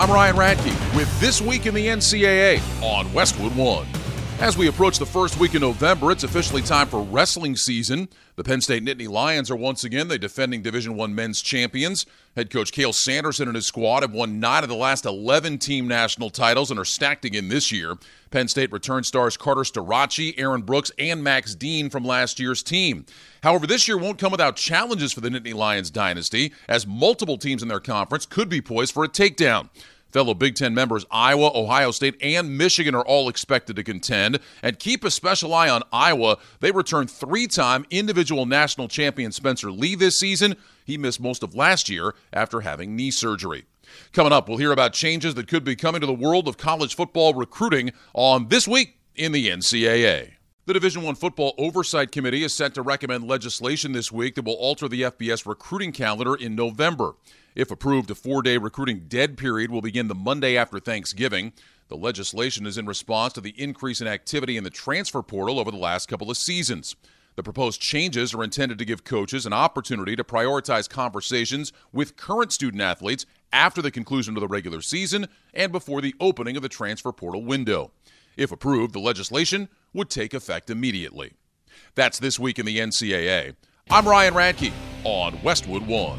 I'm Ryan Radke with This Week in the NCAA on Westwood One. As we approach the first week in November, it's officially time for wrestling season. The Penn State Nittany Lions are once again the defending Division One men's champions. Head coach Cael Sanderson and his squad have won nine of the last 11 team national titles and are stacked again this year. Penn State return stars Carter Starocci, Aaron Brooks, and Max Dean from last year's team. However, this year won't come without challenges for the Nittany Lions dynasty, as multiple teams in their conference could be poised for a takedown. Fellow Big Ten members Iowa, Ohio State, and Michigan are all expected to contend. And keep a special eye on Iowa. They return three time individual national champion Spencer Lee this season. He missed most of last year after having knee surgery. Coming up, we'll hear about changes that could be coming to the world of college football recruiting on This Week in the NCAA. The Division One Football Oversight Committee is set to recommend legislation this week that will alter the FBS recruiting calendar in November. If approved, a four day recruiting dead period will begin the Monday after Thanksgiving. The legislation is in response to the increase in activity in the transfer portal over the last couple of seasons. The proposed changes are intended to give coaches an opportunity to prioritize conversations with current student athletes after the conclusion of the regular season and before the opening of the transfer portal window. If approved, the legislation would take effect immediately. That's this week in the NCAA. I'm Ryan Radke on Westwood One.